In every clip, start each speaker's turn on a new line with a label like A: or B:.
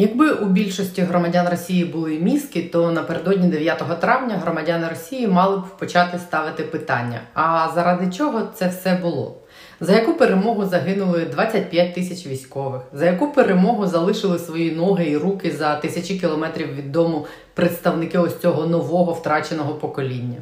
A: Якби у більшості громадян Росії були мізки, то напередодні 9 травня громадяни Росії мали б почати ставити питання: а заради чого це все було? За яку перемогу загинули 25 тисяч військових? За яку перемогу залишили свої ноги і руки за тисячі кілометрів від дому представники ось цього нового втраченого покоління?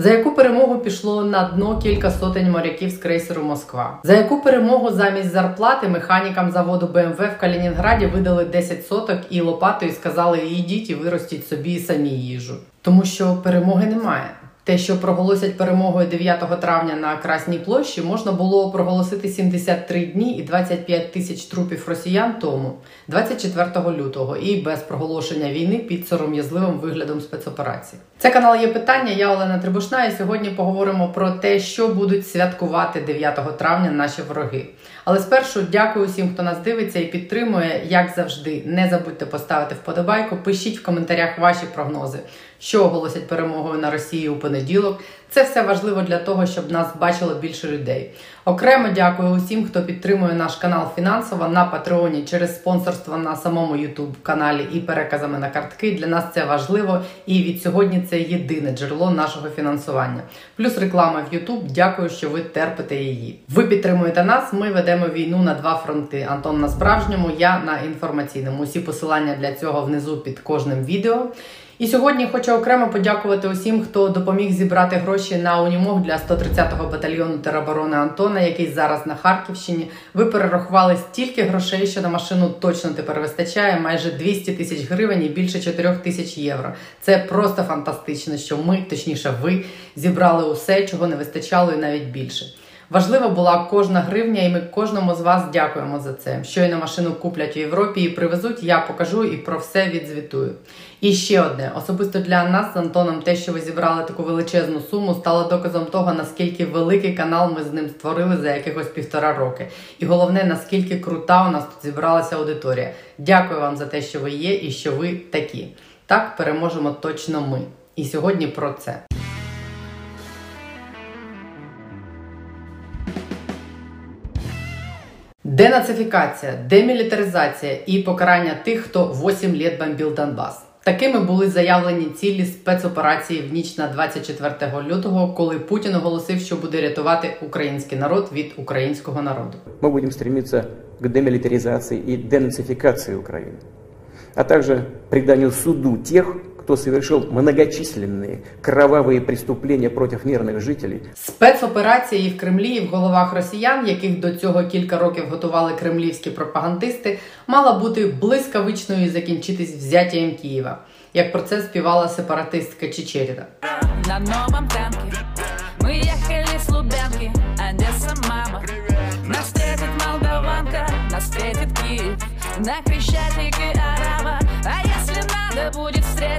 A: За яку перемогу пішло на дно кілька сотень моряків з крейсеру Москва? За яку перемогу замість зарплати механікам заводу БМВ в Калінінграді видали 10 соток і лопатою сказали ідіть і виростіть собі самі їжу, тому що перемоги немає. Те, що проголосять перемогою 9 травня на Красній площі, можна було проголосити 73 дні і 25 тисяч трупів росіян тому, 24 лютого, і без проголошення війни під сором'язливим виглядом спецоперації. Це канал є питання. Я Олена Трибушна, і сьогодні поговоримо про те, що будуть святкувати 9 травня наші вороги. Але спершу дякую всім, хто нас дивиться і підтримує, як завжди. Не забудьте поставити вподобайку, пишіть в коментарях ваші прогнози що оголосять перемогою на Росії у понеділок. Це все важливо для того, щоб нас бачило більше людей. Окремо дякую усім, хто підтримує наш канал фінансово на Патреоні через спонсорство на самому youtube каналі і переказами на картки. Для нас це важливо і від сьогодні це єдине джерело нашого фінансування. Плюс реклама в YouTube. Дякую, що ви терпите її. Ви підтримуєте нас. Ми ведемо війну на два фронти. Антон на справжньому, я на інформаційному. Усі посилання для цього внизу під кожним відео. І сьогодні хочу окремо подякувати усім, хто допоміг зібрати гроші на унімог для 130-го батальйону тероборони Антона, який зараз на Харківщині. Ви перерахували стільки грошей, що на машину точно тепер вистачає майже 200 тисяч гривень і більше 4 тисяч євро. Це просто фантастично, що ми, точніше, ви зібрали усе, чого не вистачало, і навіть більше. Важлива була кожна гривня, і ми кожному з вас дякуємо за це. Щойно машину куплять в Європі і привезуть, я покажу і про все відзвітую. І ще одне особисто для нас з Антоном, те, що ви зібрали таку величезну суму, стало доказом того, наскільки великий канал ми з ним створили за якихось півтора роки. І головне, наскільки крута у нас тут зібралася аудиторія. Дякую вам за те, що ви є, і що ви такі. Так переможемо точно ми. І сьогодні про це. Денацифікація, демілітаризація і покарання тих, хто 8 літ бомбив Донбас. Такими були заявлені цілі спецоперації в ніч на 24 лютого, коли Путін оголосив, що буде рятувати український народ від українського народу.
B: Ми будемо стремитися к демілітаризації і денацифікації України, а також приданню суду тих, кто совершил многочисленные кровавые преступления против мирных жителей.
A: Спецоперації в Кремлі і в головах росіян, яких до цього кілька років готували кремлівські пропагандисти, мала бути блискавичною і закінчитись взяттям Києва. Як про це співала сепаратистка Чечеріна. На новому танкі ми їхали з Лубянки, Одеса, мама. Нас встретит Молдаванка, нас встретит Київ, на Хрещатике Арава, а если надо будет встретить и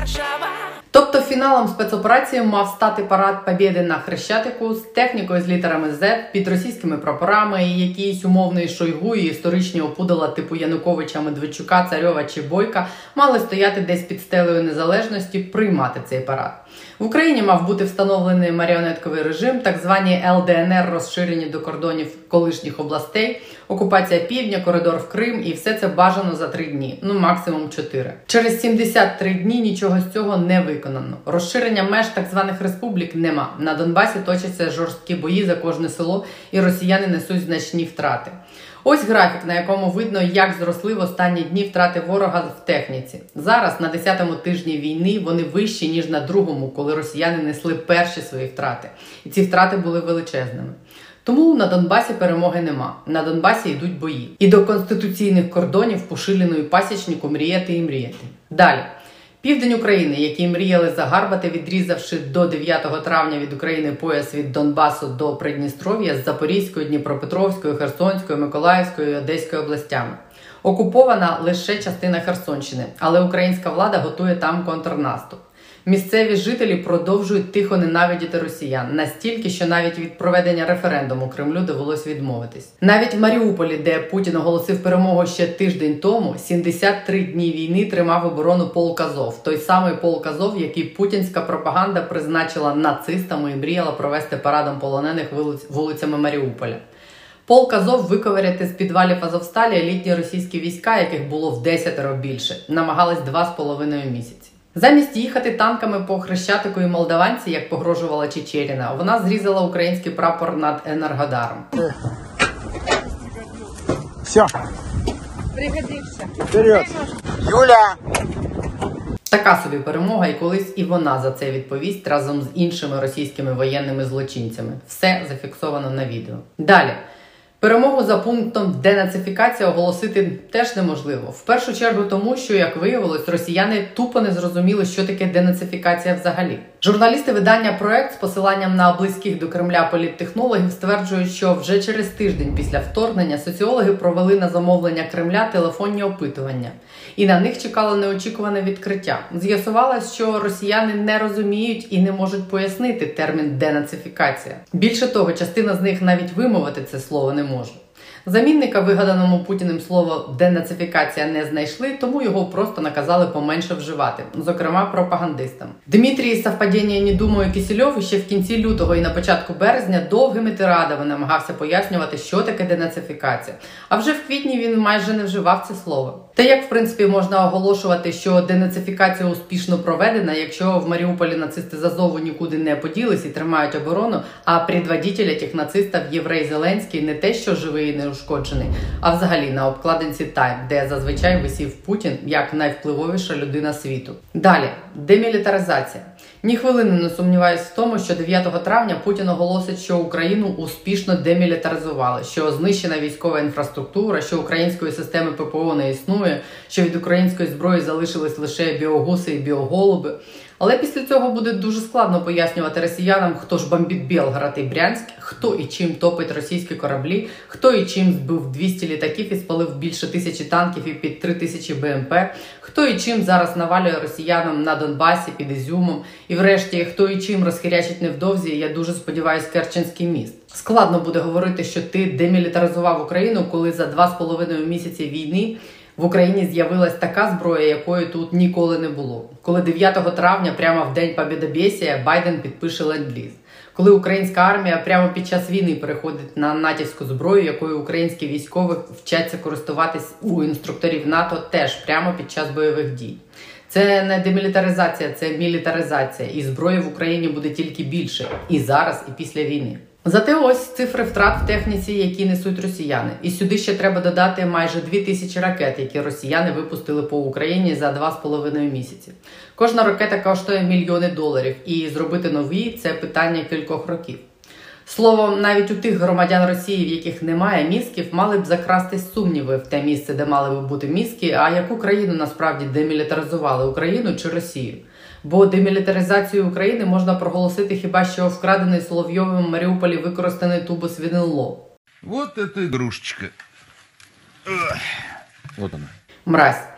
A: Варшава. Тобто фіналом спецоперації мав стати парад Побєди на Хрещатику з технікою з літерами Z під російськими прапорами і якийсь умовний шойгу і історичні опудала типу Януковича, Медведчука, Царьова чи Бойка мали стояти десь під стелею незалежності приймати цей парад. В Україні мав бути встановлений маріонетковий режим, так звані ЛДНР, розширені до кордонів колишніх областей, окупація півдня, коридор в Крим, і все це бажано за три дні, ну максимум чотири. Через 73 дні нічого з цього не виконано. Розширення меж так званих республік нема. На Донбасі точаться жорсткі бої за кожне село, і росіяни несуть значні втрати. Ось графік, на якому видно, як зросли в останні дні втрати ворога в техніці. Зараз на 10-му тижні війни вони вищі ніж на другому, коли росіяни несли перші свої втрати, і ці втрати були величезними. Тому на Донбасі перемоги нема. На Донбасі йдуть бої. І до конституційних кордонів пошиленої пасічнику мріяти і мріяти. Далі. Південь України, які мріяли загарбати, відрізавши до 9 травня від України пояс від Донбасу до Придністров'я з Запорізькою, Дніпропетровською, Херсонською, Миколаївською Одеською областями. Окупована лише частина Херсонщини, але українська влада готує там контрнаступ. Місцеві жителі продовжують тихо ненавидіти росіян настільки, що навіть від проведення референдуму Кремлю довелось відмовитись. Навіть в Маріуполі, де Путін оголосив перемогу ще тиждень тому, 73 дні війни тримав оборону полк Азов. той самий полк Азов, який путінська пропаганда призначила нацистами і мріяла провести парадом полонених вулицями Маріуполя. Полк Азов виковиряти з підвалів Азовсталі елітні російські війська, яких було в десятеро більше, намагались два з половиною місяці. Замість їхати танками по хрещатику і молдаванці, як погрожувала Чечеріна, вона зрізала український прапор над Енергодаром.
C: Все. Пригодився. Вперед. Юля!
A: Така собі перемога, і колись і вона за це відповість разом з іншими російськими воєнними злочинцями. Все зафіксовано на відео. Далі. Перемогу за пунктом денацифікація оголосити теж неможливо. В першу чергу, тому що, як виявилось, росіяни тупо не зрозуміли, що таке денацифікація взагалі. Журналісти видання проект з посиланням на близьких до Кремля політтехнологів стверджують, що вже через тиждень після вторгнення соціологи провели на замовлення Кремля телефонні опитування, і на них чекало неочікуване відкриття. З'ясувалось, що росіяни не розуміють і не можуть пояснити термін денацифікація. Більше того, частина з них навіть вимовити це слово не tenemos Замінника вигаданому путіним слово денацифікація не знайшли, тому його просто наказали поменше вживати, зокрема пропагандистам. Дмитрій Совпадіння не думаю Кисельов ще в кінці лютого і на початку березня довгими тирадами намагався пояснювати, що таке денацифікація. А вже в квітні він майже не вживав це слово. Та як в принципі можна оголошувати, що денацифікація успішно проведена, якщо в Маріуполі нацисти з Азову нікуди не поділись і тримають оборону, а предводителя тих нацистів Єврей Зеленський не те, що живий і не неушкоджений, а взагалі на обкладинці Time, де зазвичай висів Путін як найвпливовіша людина світу. Далі демілітаризація. Ні хвилини не сумніваюся в тому, що 9 травня Путін оголосить, що Україну успішно демілітаризували, що знищена військова інфраструктура, що української системи ППО не існує, що від української зброї залишились лише біогуси і біоголуби. Але після цього буде дуже складно пояснювати росіянам, хто ж бомбить Білград і Брянськ, хто і чим топить російські кораблі, хто і чим збив 200 літаків і спалив більше тисячі танків і під 3 тисячі БМП, хто і чим зараз навалює росіянам на Донбасі під Ізюмом, і врешті хто і чим розхирячить невдовзі. Я дуже сподіваюся, Керченський міст. Складно буде говорити, що ти демілітаризував Україну, коли за два з половиною місяці війни в Україні з'явилась така зброя, якої тут ніколи не було. Коли 9 травня, прямо в день Побєдобєсія, Байден підпише ленд-ліз. Коли українська армія прямо під час війни переходить на натівську зброю, якою українські військові вчаться користуватись у інструкторів НАТО теж прямо під час бойових дій. Це не демілітаризація, це мілітаризація, і зброї в Україні буде тільки більше і зараз, і після війни. Зате ось цифри втрат в техніці, які несуть росіяни. І сюди ще треба додати майже дві тисячі ракет, які росіяни випустили по Україні за два з половиною місяці. Кожна ракета коштує мільйони доларів, і зробити нові це питання кількох років. Словом, навіть у тих громадян Росії, в яких немає мізків, мали б закрасти сумніви в те місце, де мали б бути мізки, а яку країну насправді демілітаризували Україну чи Росію. Бо демілітаризацію України можна проголосити хіба що вкрадений Соловйовим в Маріуполі використаний тубус Вінло.
C: Вот это игрушечка.
A: Вот она. Мразь.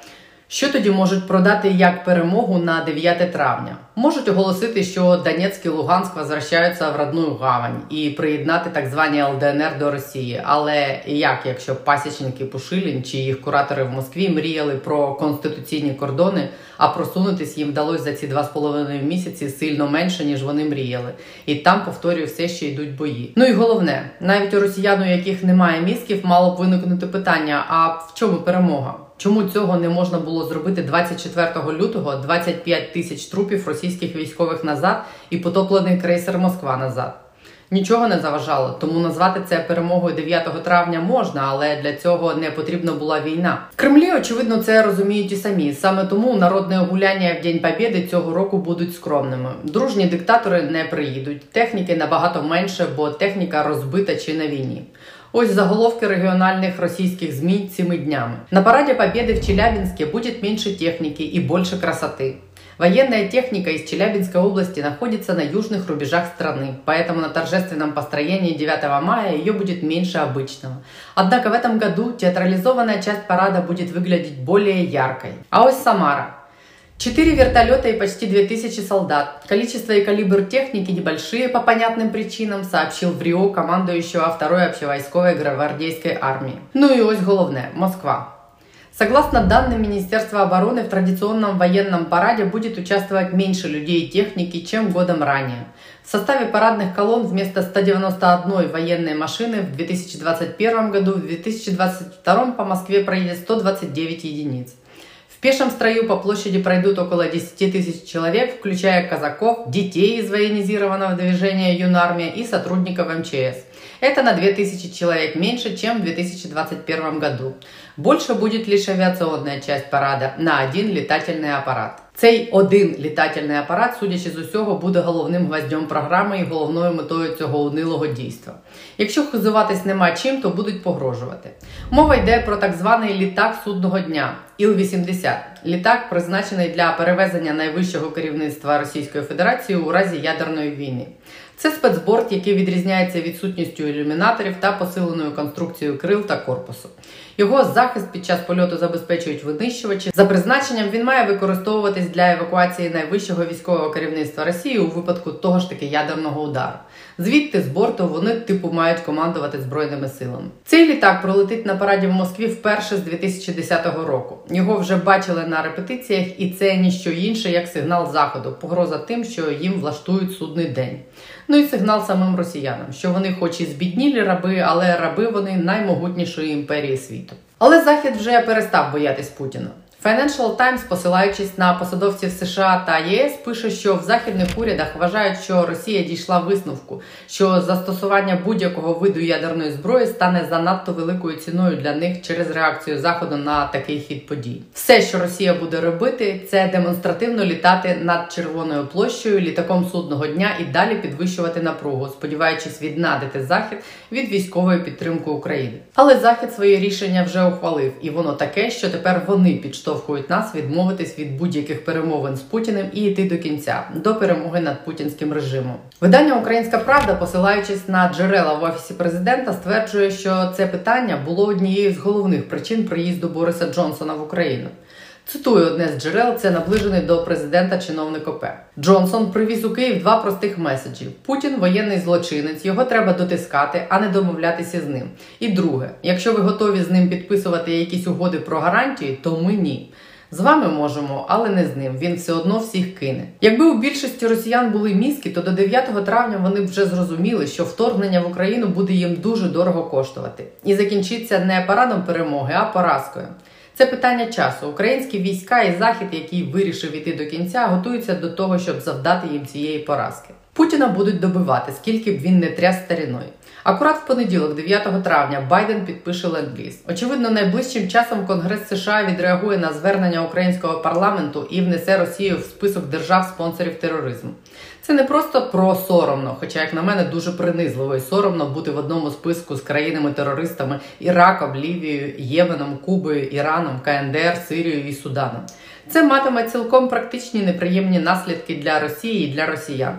A: Що тоді можуть продати як перемогу на 9 травня? Можуть оголосити, що Донецьк і Луганськ возвращаються в родну гавань і приєднати так звані ЛДНР до Росії. Але як, якщо пасічники Пушилін чи їх куратори в Москві мріяли про конституційні кордони, а просунутись їм вдалося за ці два з половиною місяці сильно менше ніж вони мріяли, і там повторюю все ще йдуть бої. Ну і головне, навіть у росіян, у яких немає мізків, мало б виникнути питання: а в чому перемога? Чому цього не можна було зробити 24 лютого 25 тисяч трупів російських військових назад і потоплений крейсер Москва назад? Нічого не заважало, тому назвати це перемогою 9 травня можна, але для цього не потрібна була війна. В Кремлі, очевидно, це розуміють і самі. Саме тому народне гуляння в День Побєди цього року будуть скромними. Дружні диктатори не приїдуть. Техніки набагато менше, бо техніка розбита чи на війні. Ось заголовки региональных российских ЗМИ цими днями. На параде Победы в Челябинске будет меньше техники и больше красоты. Военная техника из Челябинской области находится на южных рубежах страны, поэтому на торжественном построении 9 мая ее будет меньше обычного. Однако в этом году театрализованная часть парада будет выглядеть более яркой. А ось Самара. Четыре вертолета и почти 2000 солдат. Количество и калибр техники небольшие по понятным причинам, сообщил в Рио командующего второй общевойсковой гвардейской армии. Ну и ось головне – Москва. Согласно данным Министерства обороны, в традиционном военном параде будет участвовать меньше людей и техники, чем годом ранее. В составе парадных колонн вместо 191 военной машины в 2021 году в 2022 по Москве проедет 129 единиц пешем строю по площади пройдут около 10 тысяч человек, включая казаков, детей из военизированного движения «Юнармия» и сотрудников МЧС. Это на 2000 человек меньше, чем в 2021 году. Больше будет лишь авіаційна часть парада на один літательний апарат. Цей один літательний апарат, судячи з усього, буде головним гвоздем програми і головною метою цього унилого дійства. Якщо хизуватись нема чим, то будуть погрожувати. Мова йде про так званий літак судного дня Іл-80. Літак призначений для перевезення найвищого керівництва Російської Федерації у разі ядерної війни. Це спецборт, який відрізняється відсутністю ілюмінаторів та посиленою конструкцією крил та корпусу. Його захист під час польоту забезпечують винищувачі. За призначенням він має використовуватись для евакуації найвищого військового керівництва Росії у випадку того ж таки ядерного удару. Звідти з борту вони типу мають командувати збройними силами. Цей літак пролетить на параді в Москві вперше з 2010 року. Його вже бачили на репетиціях, і це ніщо інше як сигнал заходу, погроза тим, що їм влаштують судний день. Ну і сигнал самим росіянам, що вони, хоч і збіднілі раби, але раби вони наймогутнішої імперії світу. Але Захід вже перестав боятись Путіна. Financial Times, посилаючись на посадовців США та ЄС, пише, що в західних урядах вважають, що Росія дійшла висновку, що застосування будь-якого виду ядерної зброї стане занадто великою ціною для них через реакцію заходу на такий хід подій. Все, що Росія буде робити, це демонстративно літати над червоною площею літаком судного дня і далі підвищувати напругу, сподіваючись віднадити захід від військової підтримки України. Але захід своє рішення вже ухвалив, і воно таке, що тепер вони підштовхують підштовхують нас відмовитись від будь-яких перемовин з Путіним і йти до кінця до перемоги над путінським режимом. Видання Українська Правда, посилаючись на джерела в офісі президента, стверджує, що це питання було однією з головних причин приїзду Бориса Джонсона в Україну. Цитую одне з джерел, це наближений до президента чиновник ОП. Джонсон привіз у Київ два простих меседжі: Путін воєнний злочинець, його треба дотискати, а не домовлятися з ним. І друге, якщо ви готові з ним підписувати якісь угоди про гарантії, то ми ні. З вами можемо, але не з ним. Він все одно всіх кине. Якби у більшості росіян були мізки, то до 9 травня вони б вже зрозуміли, що вторгнення в Україну буде їм дуже дорого коштувати, і закінчиться не парадом перемоги, а поразкою. Це питання часу. Українські війська і захід, який вирішив іти до кінця, готуються до того, щоб завдати їм цієї поразки. Путіна будуть добивати, скільки б він не тряс старіною. Акурат в понеділок, 9 травня, Байден підпише ленд-ліз. Очевидно, найближчим часом Конгрес США відреагує на звернення українського парламенту і внесе Росію в список держав-спонсорів тероризму. Це не просто про соромно, хоча, як на мене, дуже принизливо і соромно бути в одному списку з країнами-терористами Іраком, Лівією, Єменом, Кубою, Іраном, КНДР, Сирією і Суданом. Це матиме цілком практичні неприємні наслідки для Росії і для Росіян.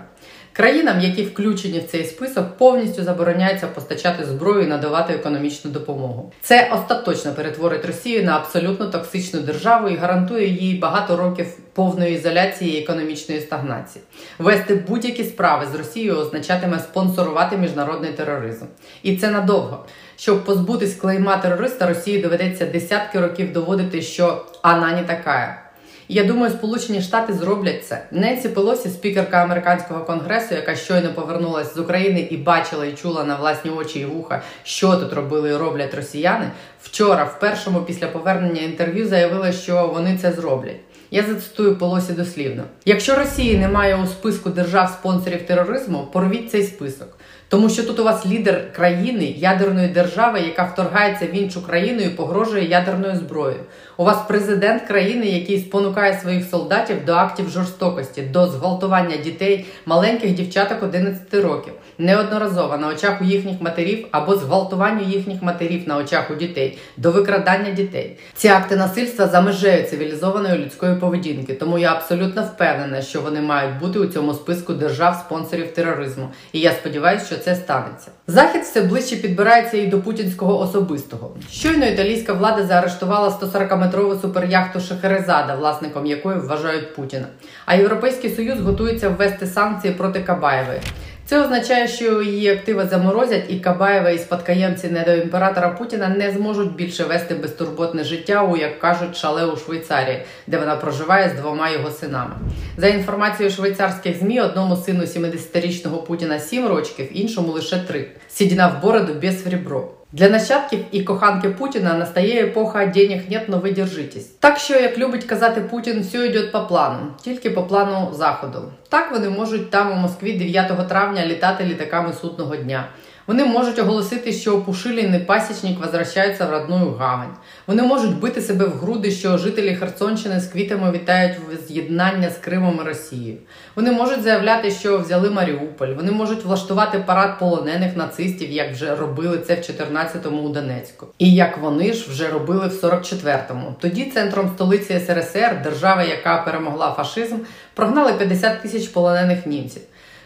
A: Країнам, які включені в цей список, повністю забороняється постачати зброю і надавати економічну допомогу. Це остаточно перетворить Росію на абсолютно токсичну державу і гарантує їй багато років повної ізоляції і економічної стагнації. Вести будь-які справи з Росією означатиме спонсорувати міжнародний тероризм, і це надовго. Щоб позбутись клейма терориста, Росії доведеться десятки років доводити, що вона не така. Я думаю, Сполучені Штати зроблять це. Ненсі Пелосі, спікерка американського конгресу, яка щойно повернулася з України і бачила і чула на власні очі і вуха, що тут робили і роблять росіяни. Вчора, в першому після повернення інтерв'ю, заявила, що вони це зроблять. Я зацитую Полосі дослівно: якщо Росії немає у списку держав-спонсорів тероризму, порвіть цей список. Тому що тут у вас лідер країни, ядерної держави, яка вторгається в іншу країну і погрожує ядерною зброєю. У вас президент країни, який спонукає своїх солдатів до актів жорстокості, до зґвалтування дітей, маленьких дівчаток 11 років, неодноразово на очах у їхніх матерів або зґвалтуванню їхніх матерів на очах у дітей, до викрадання дітей. Ці акти насильства за межею цивілізованої людської поведінки. Тому я абсолютно впевнена, що вони мають бути у цьому списку держав-спонсорів тероризму. І я сподіваюся, що це станеться. Захід все ближче підбирається і до путінського особистого. Щойно італійська влада заарештувала 140 40-метрову суперяхту Шахерезада, власником якої вважають Путіна. А Європейський Союз готується ввести санкції проти Кабаєвої. Це означає, що її активи заморозять, і Кабаєва і спадкоємці недоімператора Путіна не зможуть більше вести безтурботне життя у, як кажуть, шале у Швейцарії, де вона проживає з двома його синами. За інформацією швейцарських змі, одному сину 70-річного Путіна 7 років, іншому лише 3. Сідіна в бороду без в ребро. Для нащадків і коханки Путіна настає епоха денег нет, но ви держитесь. Так що, як любить казати Путін, все йде по плану, тільки по плану заходу. Так вони можуть там у Москві 9 травня літати літаками судного дня. Вони можуть оголосити, що Пушилін і пасічник возвращаються в родную гавань. Вони можуть бити себе в груди, що жителі Херсонщини з квітами вітають з'єднання з Кримом і Росією. Вони можуть заявляти, що взяли Маріуполь. Вони можуть влаштувати парад полонених нацистів, як вже робили це в 14-му у Донецьку. І як вони ж вже робили в 44-му. Тоді центром столиці СРСР, держави, яка перемогла фашизм, прогнали 50 тисяч полонених німців.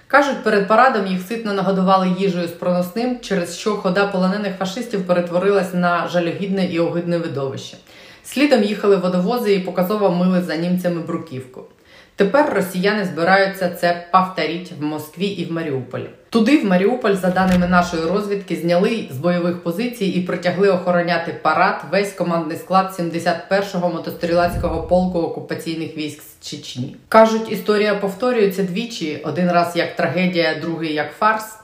A: Кажуть, перед парадом їх ситно нагодували їжею з проносним, через що хода полонених фашистів перетворилась на жалюгідне і огидне видовище. Слідом їхали водовози і показово мили за німцями бруківку. Тепер росіяни збираються це повторити в Москві і в Маріуполі. Туди, в Маріуполь, за даними нашої розвідки, зняли з бойових позицій і притягли охороняти парад весь командний склад 71-го мотострілацького полку окупаційних військ з Чечні. Кажуть, історія повторюється двічі: один раз як трагедія, другий як фарс.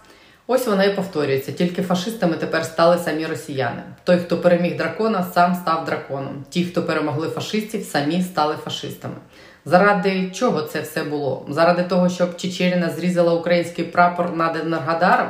A: Ось вона і повторюється. Тільки фашистами тепер стали самі росіяни. Той, хто переміг дракона, сам став драконом. Ті, хто перемогли фашистів, самі стали фашистами. Заради чого це все було? Заради того, щоб Чечеріна зрізала український прапор над Енергодаром?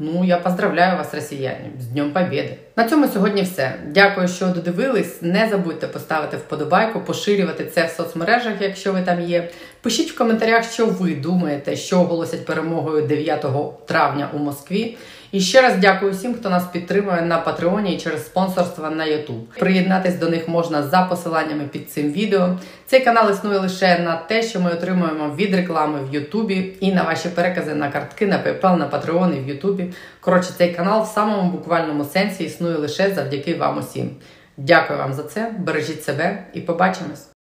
A: Ну, я поздравляю вас, росіяни, з Днем Побєди. На цьому сьогодні все. Дякую, що додивились. Не забудьте поставити вподобайку, поширювати це в соцмережах, якщо ви там є. Пишіть в коментарях, що ви думаєте, що оголосять перемогою 9 травня у Москві. І ще раз дякую всім, хто нас підтримує на Патреоні і через спонсорство на YouTube. Приєднатись до них можна за посиланнями під цим відео. Цей канал існує лише на те, що ми отримуємо від реклами в Ютубі і на ваші перекази на картки, на PayPal, на Patreon і в Ютубі. Коротше, цей канал в самому буквальному сенсі існує лише завдяки вам усім. Дякую вам за це. Бережіть себе і побачимось!